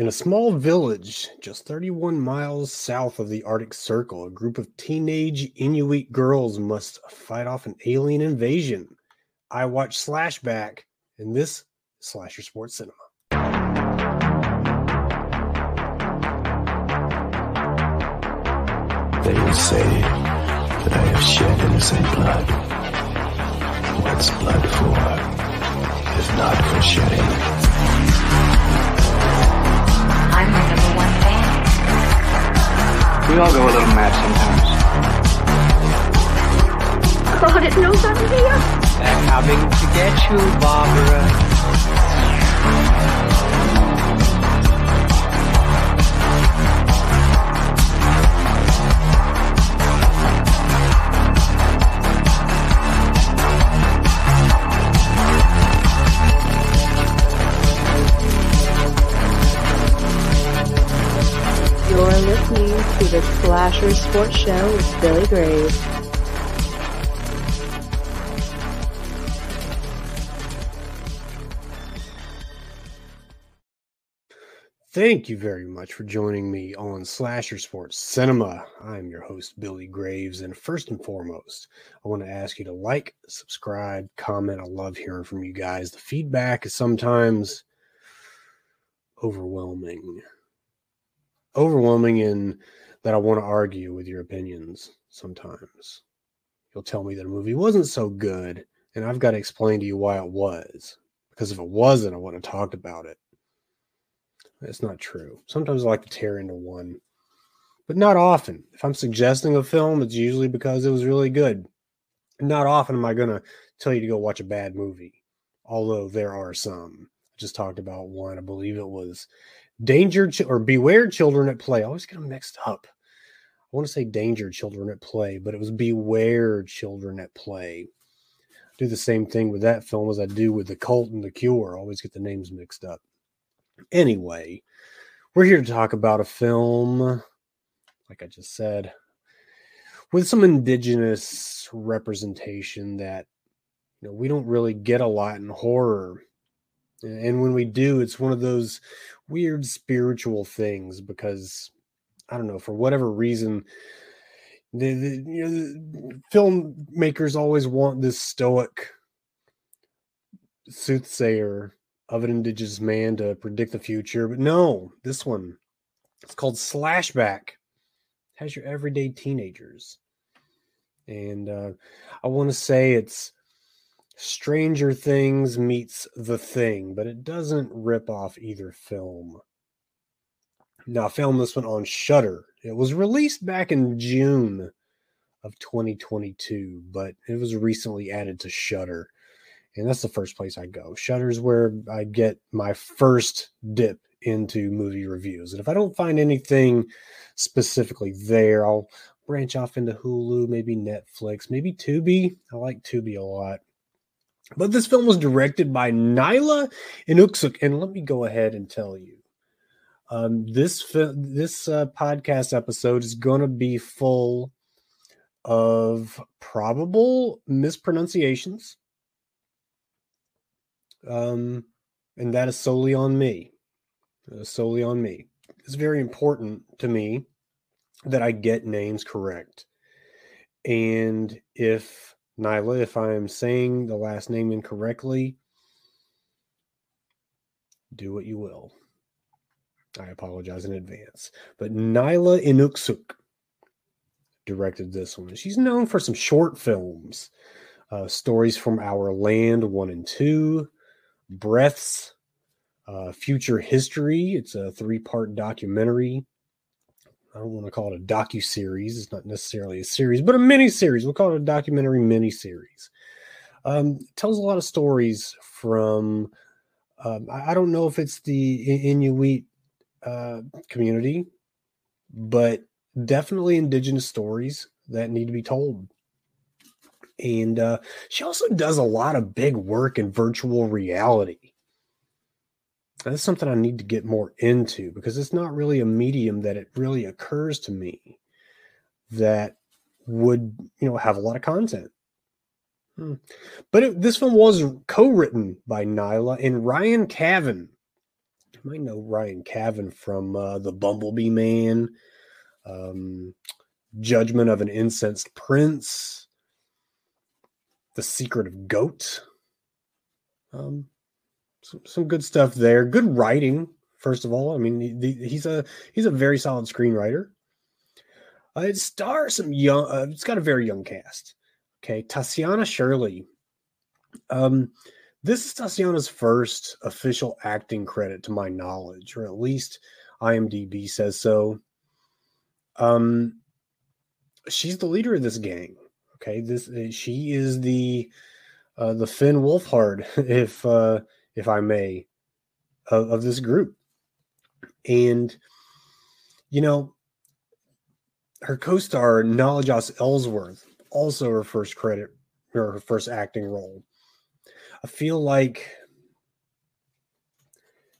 In a small village just 31 miles south of the Arctic Circle, a group of teenage Inuit girls must fight off an alien invasion. I watch Slashback, and this is Slasher Sports Cinema. They will say that I have shed innocent blood. What's blood for, if not for shedding? We all go a little mad sometimes. God, it knows I'm here. They're coming to get you, Barbara. Slasher Sports Show with Billy Graves. Thank you very much for joining me on Slasher Sports Cinema. I'm your host, Billy Graves. And first and foremost, I want to ask you to like, subscribe, comment. I love hearing from you guys. The feedback is sometimes overwhelming. Overwhelming in that I want to argue with your opinions sometimes. You'll tell me that a movie wasn't so good, and I've got to explain to you why it was. Because if it wasn't, I wouldn't have talked about it. That's not true. Sometimes I like to tear into one, but not often. If I'm suggesting a film, it's usually because it was really good. Not often am I going to tell you to go watch a bad movie, although there are some. I just talked about one. I believe it was Danger Ch- or Beware Children at Play. I always get them mixed up. I want to say Danger Children at Play, but it was Beware Children at Play. Do the same thing with that film as I do with The Cult and The Cure. I always get the names mixed up. Anyway, we're here to talk about a film, like I just said, with some indigenous representation that you know we don't really get a lot in horror. And when we do, it's one of those weird spiritual things because I don't know, for whatever reason, the, the you know the filmmakers always want this stoic soothsayer of an indigenous man to predict the future. But no, this one, it's called Slashback. Has your everyday teenagers. And uh, I want to say it's Stranger Things meets The Thing, but it doesn't rip off either film. Now, I filmed this one on Shudder. It was released back in June of 2022, but it was recently added to Shudder and that's the first place I go. Shudder's where I get my first dip into movie reviews. And if I don't find anything specifically there, I'll branch off into Hulu, maybe Netflix, maybe Tubi. I like Tubi a lot. But this film was directed by Nyla Innuksuk, and let me go ahead and tell you, um, this this uh, podcast episode is going to be full of probable mispronunciations um, and that is solely on me. Uh, solely on me. It's very important to me that I get names correct. And if Nyla, if I am saying the last name incorrectly, do what you will. I apologize in advance. But Nyla Innuksuk directed this one. She's known for some short films, uh, stories from Our Land one and two, Breaths, uh, Future History. It's a three part documentary. I don't want to call it a docu series. It's not necessarily a series, but a mini series. We'll call it a documentary mini series. Um, tells a lot of stories from. Um, I, I don't know if it's the Inuit uh, community, but definitely indigenous stories that need to be told. And uh, she also does a lot of big work in virtual reality. That's something I need to get more into because it's not really a medium that it really occurs to me that would, you know, have a lot of content. Hmm. But it, this film was co-written by Nyla and Ryan Cavan. You might know Ryan Cavan from uh, The Bumblebee Man, um, Judgment of an Incensed Prince, The Secret of Goat. Um, some, some good stuff there. Good writing, first of all. I mean, the, he's a he's a very solid screenwriter. Uh, it stars some young. Uh, it's got a very young cast. Okay, Tatiana Shirley. Um, this is Tatiana's first official acting credit, to my knowledge, or at least IMDb says so. Um, she's the leader of this gang. Okay, this she is the uh, the Finn Wolfhard, if uh, if I may, of, of this group. And you know, her co-star Nalajoss Ellsworth, also her first credit or her first acting role. I feel like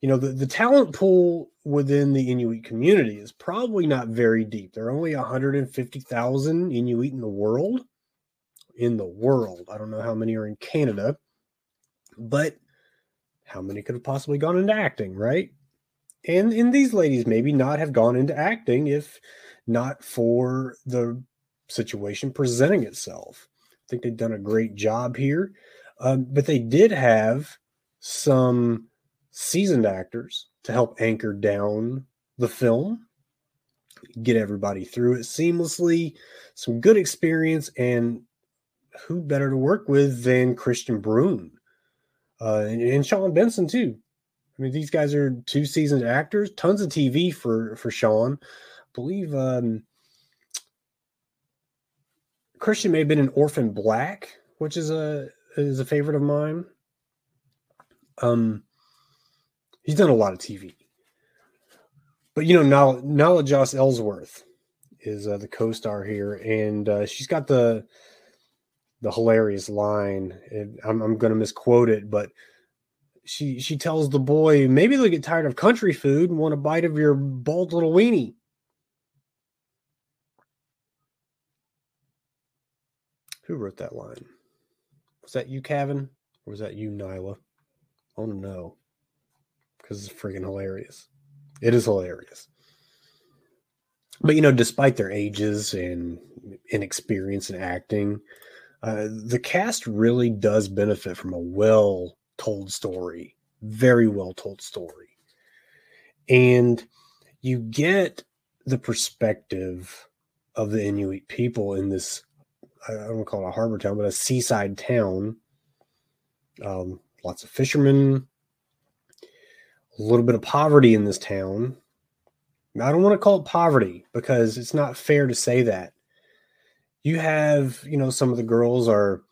you know the, the talent pool within the Inuit community is probably not very deep. There are only 150,000 Inuit in the world. In the world. I don't know how many are in Canada, but how many could have possibly gone into acting, right? And and these ladies maybe not have gone into acting if not for the situation presenting itself. I think they've done a great job here. Um, but they did have some seasoned actors to help anchor down the film, get everybody through it seamlessly, some good experience, and who better to work with than Kristian Bruun uh, and, and Sean Benson too. I mean, these guys are two seasoned actors, tons of TV for for Sean. I believe um, Kristian may have been an Orphan Black, which is a is a favorite of mine. Um, he's done a lot of TV, but you know, Nala, Nalajoss Ellsworth is uh, the co-star here, and uh, she's got the the hilarious line. And I'm, I'm going to misquote it, but she she tells the boy, maybe they'll get tired of country food and want a bite of your bald little weenie. Who wrote that line? Was that you, Kevin? Or was that you, Nyla? Oh no. Because it's freaking hilarious. It is hilarious. But you know, despite their ages and inexperience in acting, uh, the cast really does benefit from a well told story, very well told story. And you get the perspective of the Inuit people in this I don't want to call it a harbor town, but a seaside town. Um, lots of fishermen, a little bit of poverty in this town. I don't want to call it poverty because it's not fair to say that. You have, you know, some of the girls are,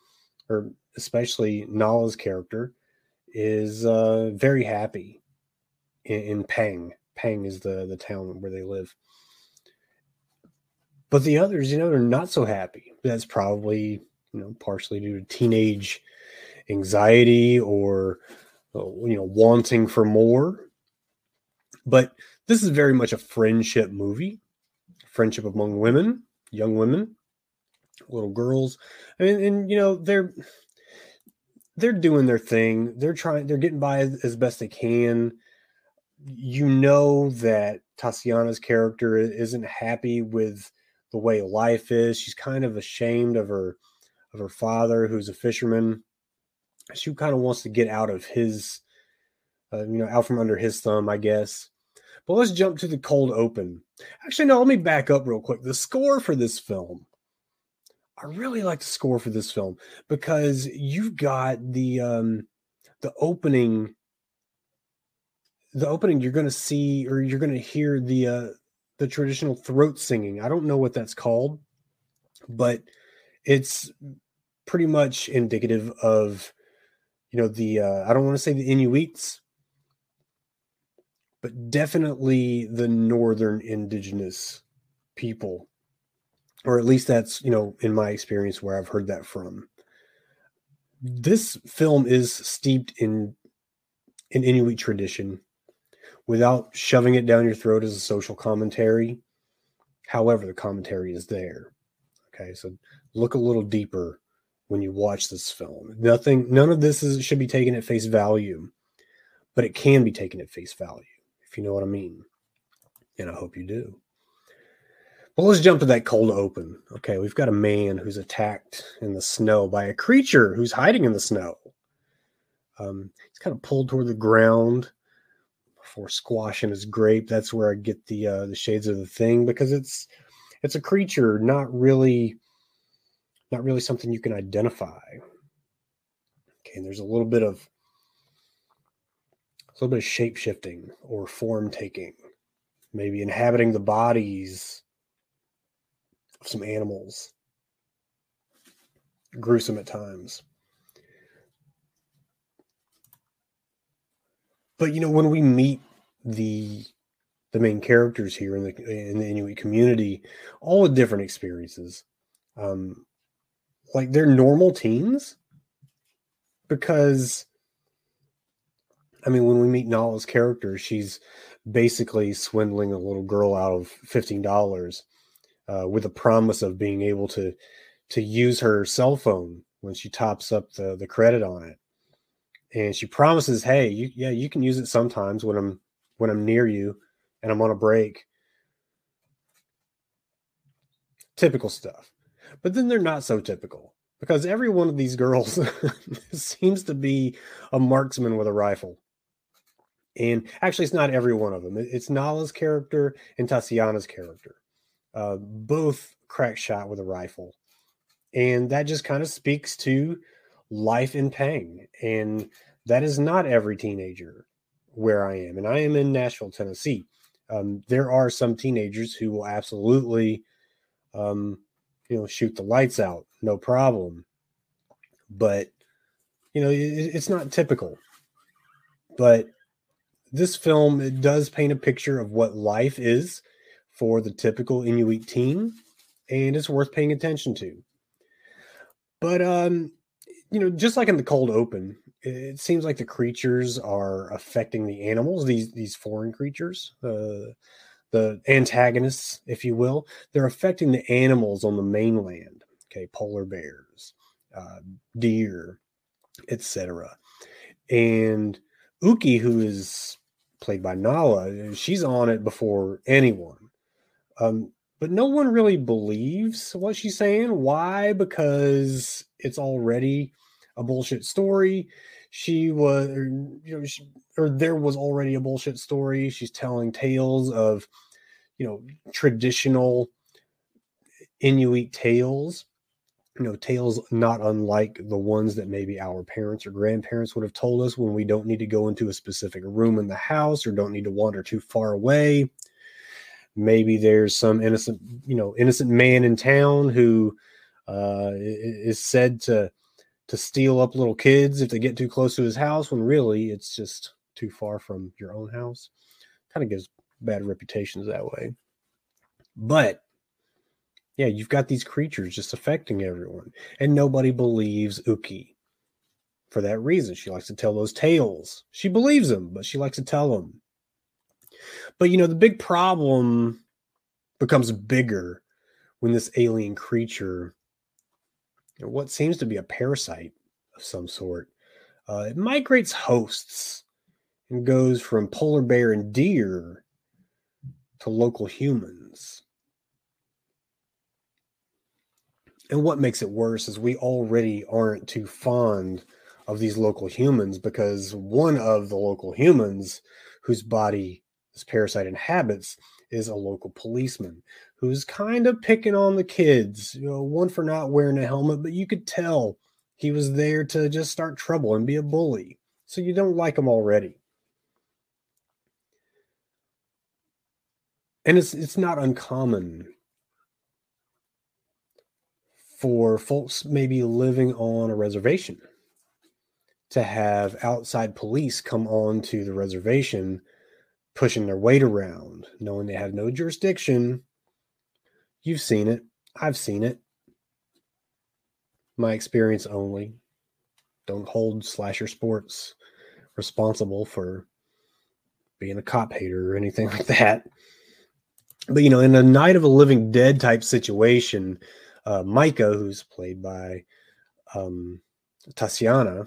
or especially Nala's character, is uh, very happy in, in Pang. Pang is the the town where they live but the others, you know, they're not so happy. That's probably, you know, partially due to teenage anxiety or, uh, you know, wanting for more. But this is very much a friendship movie, friendship among women, young women, little girls. I mean, and you know, they're they're doing their thing. They're trying. They're getting by as, as best they can. You know that Tatiana's character isn't happy with the way life is. She's kind of ashamed of her of her father, who's a fisherman. She kind of wants to get out of his, uh, you know, out from under his thumb, I guess. But let's jump to the cold open. Actually, no, let me back up real quick. The score for this film, I really like the score for this film because you've got the um, the opening. The opening, you're going to see, or you're going to hear the uh, the traditional throat singing. I don't know what that's called, but it's pretty much indicative of you know the uh, I don't want to say the Inuits, but definitely the northern indigenous people, or at least that's you know in my experience where I've heard that from. This film is steeped in in Inuit tradition without shoving it down your throat as a social commentary. However, the commentary is there. Okay, so look a little deeper when you watch this film. Nothing, none of this is, should be taken at face value. but it can be taken at face value, if you know what I mean. And I hope you do. But let's jump to that cold open. Okay, we've got a man who's attacked in the snow by a creature who's hiding in the snow. Um, he's kind of pulled toward the ground before squashing his grape. That's where I get the uh, the shades of the thing because it's it's a creature, not really not really something you can identify. Okay, and there's a little bit of a little bit of shape shifting or form taking, maybe inhabiting the bodies some animals. Gruesome at times. But you know, when we meet the the main characters here in the in the Inuit community, all with different experiences. Um, like they're normal teens because I mean, when we meet Nala's character, she's basically swindling a little girl out of fifteen dollars uh, with a promise of being able to to use her cell phone when she tops up the the credit on it, and she promises, "Hey, you, yeah, you can use it sometimes when I'm when I'm near you and I'm on a break." Typical stuff, but then they're not so typical because every one of these girls seems to be a marksman with a rifle. And actually, it's not every one of them. It's Nala's character and Tatiana's character. Uh, both crack shot with a rifle. And that just kind of speaks to life in Pang. And that is not every teenager where I am. And I am in Nashville, Tennessee. Um, there are some teenagers who will absolutely, um, you know, shoot the lights out, no problem. But, you know, it, it's not typical. But this film it does paint a picture of what life is for the typical Inuit team, and it's worth paying attention to. But um, you know, just like in the cold open, it seems like the creatures are affecting the animals. These these foreign creatures, uh, the antagonists, if you will, they're affecting the animals on the mainland. Okay, polar bears, uh, deer, etc. And Uki, who is played by Nala, she's on it before anyone. Um, but no one really believes what she's saying. Why? Because it's already a bullshit story. She was, or, you know, she, or there was already a bullshit story. She's telling tales of, you know, traditional Inuit tales. You know, tales not unlike the ones that maybe our parents or grandparents would have told us when we don't need to go into a specific room in the house or don't need to wander too far away maybe there's some innocent you know innocent man in town who uh, is said to to steal up little kids if they get too close to his house when really it's just too far from your own house. Kind of gives bad reputations that way. But yeah you've got these creatures just affecting everyone and nobody believes uki for that reason. She likes to tell those tales. She believes them but she likes to tell them but you know, the big problem becomes bigger when this alien creature, what seems to be a parasite of some sort, uh, it migrates hosts and goes from polar bear and deer to local humans. And what makes it worse is we already aren't too fond of these local humans because one of the local humans whose body this parasite inhabits is a local policeman who's kind of picking on the kids. You know, one for not wearing a helmet, but you could tell he was there to just start trouble and be a bully. So you don't like him already. And it's it's not uncommon for folks maybe living on a reservation to have outside police come on to the reservation pushing their weight around, knowing they have no jurisdiction. You've seen it. I've seen it. My experience only. Don't hold Slasher Sports responsible for being a cop hater or anything like that. But, you know, in a Night of a Living Dead type situation, uh, Maika, who's played by um, Tatiana,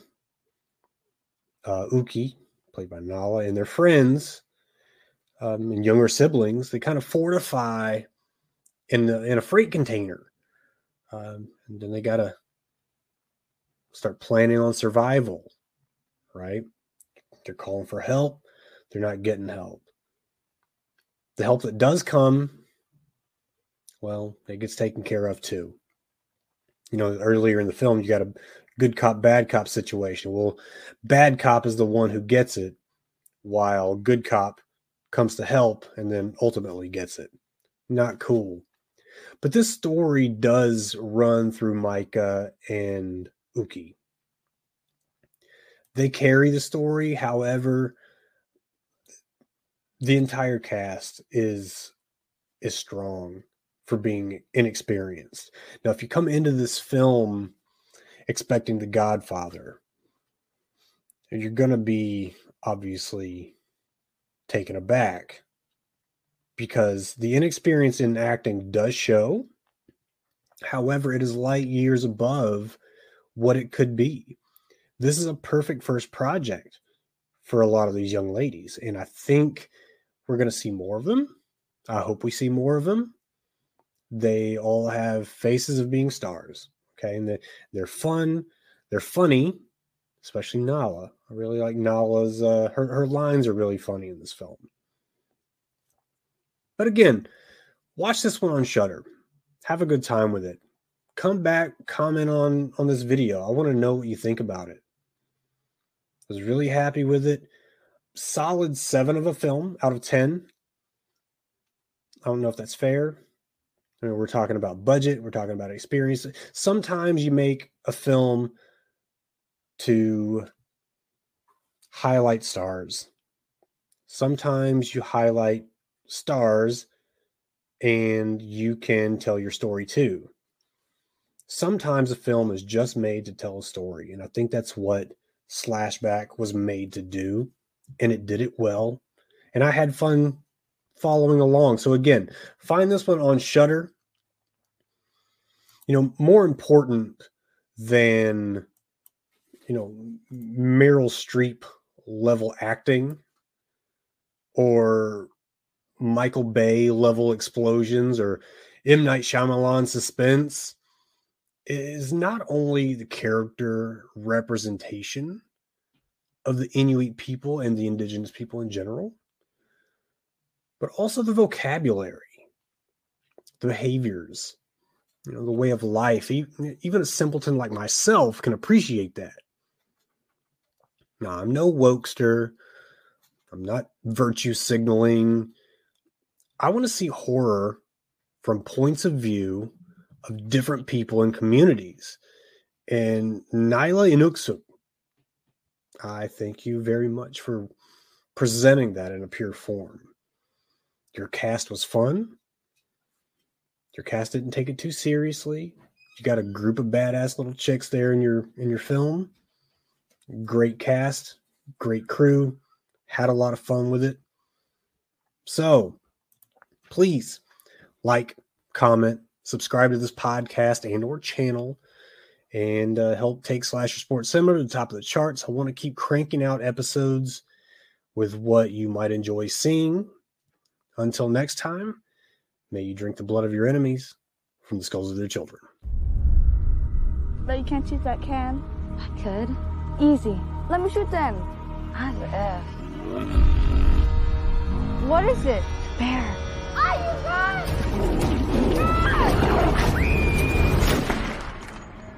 uh, Uki, played by Nala, and their friends um, and younger siblings. They kind of fortify in the, in a freight container, um, and then they gotta start planning on survival. Right? They're calling for help. They're not getting help. The help that does come, well, it gets taken care of too. You know, earlier in the film, you got a good cop, bad cop situation. Well, bad cop is the one who gets it, while good cop comes to help and then ultimately gets it. Not cool. But this story does run through Maika and Uki. They carry the story, however, the entire cast is is strong for being inexperienced. Now, if you come into this film expecting the Godfather, you're going to be obviously taken aback because the inexperience in acting does show. However, it is light years above what it could be. This is a perfect first project for a lot of these young ladies. And I think we're going to see more of them. I hope we see more of them. They all have faces of being stars. Okay. And they, they're fun. They're funny, especially Nala. I really like Nala's, uh, her, her lines are really funny in this film. But again, watch this one on Shudder. Have a good time with it. Come back, comment on on this video. I want to know what you think about it. I was really happy with it. Solid seven of a film out of ten. I don't know if that's fair. I mean, we're talking about budget, we're talking about experience. Sometimes you make a film to highlight stars. Sometimes you highlight stars and you can tell your story too. Sometimes a film is just made to tell a story. And I think that's what Slashback was made to do. And it did it well. And I had fun following along. So again, find this one on Shudder. You know, more important than you know Meryl Streep level acting or Michael Bay level explosions or M Night Shyamalan suspense is not only the character representation of the Inuit people and the indigenous people in general, but also the vocabulary, the behaviors, you know, the way of life. Even a simpleton like myself can appreciate that. Now, I'm no wokester. I'm not virtue signaling. I want to see horror from points of view of different people and communities. And Nyla Innuksuk, I thank you very much for presenting that in a pure form. Your cast was fun. Your cast didn't take it too seriously. You got a group of badass little chicks there in your in your film. Great cast, great crew, had a lot of fun with it. So, please like, comment, subscribe to this podcast and or channel and uh, help take slasher sports cinema to the top of the charts i want to keep cranking out episodes with what you might enjoy seeing until next time may you drink the blood of your enemies from the skulls of their children But you can't shoot that can. I could. Easy. Let me shoot then. I'm F. What is it? Bear. Ah, you guys!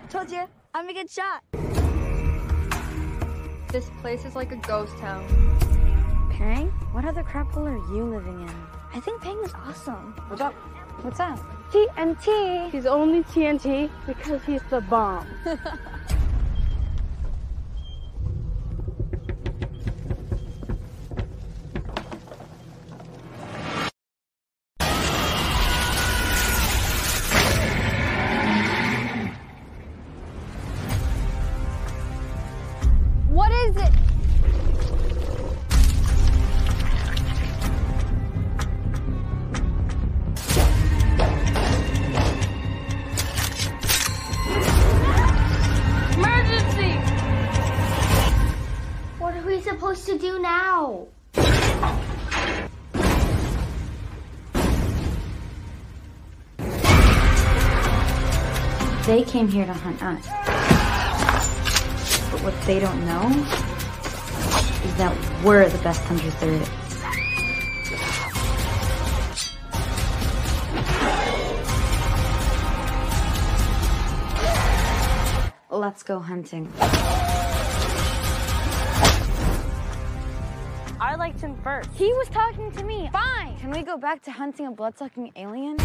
Told you, I'm a good shot. This place is like a ghost town. Pang? What other crap hole are you living in? I think Pang is awesome. What's up? What's that? TNT. He's only TNT because he's the bomb. came here to hunt us. But what they don't know is that we're the best hunters there is. Let's go hunting. I liked him first. He was talking to me. Fine. Can we go back to hunting a bloodsucking alien?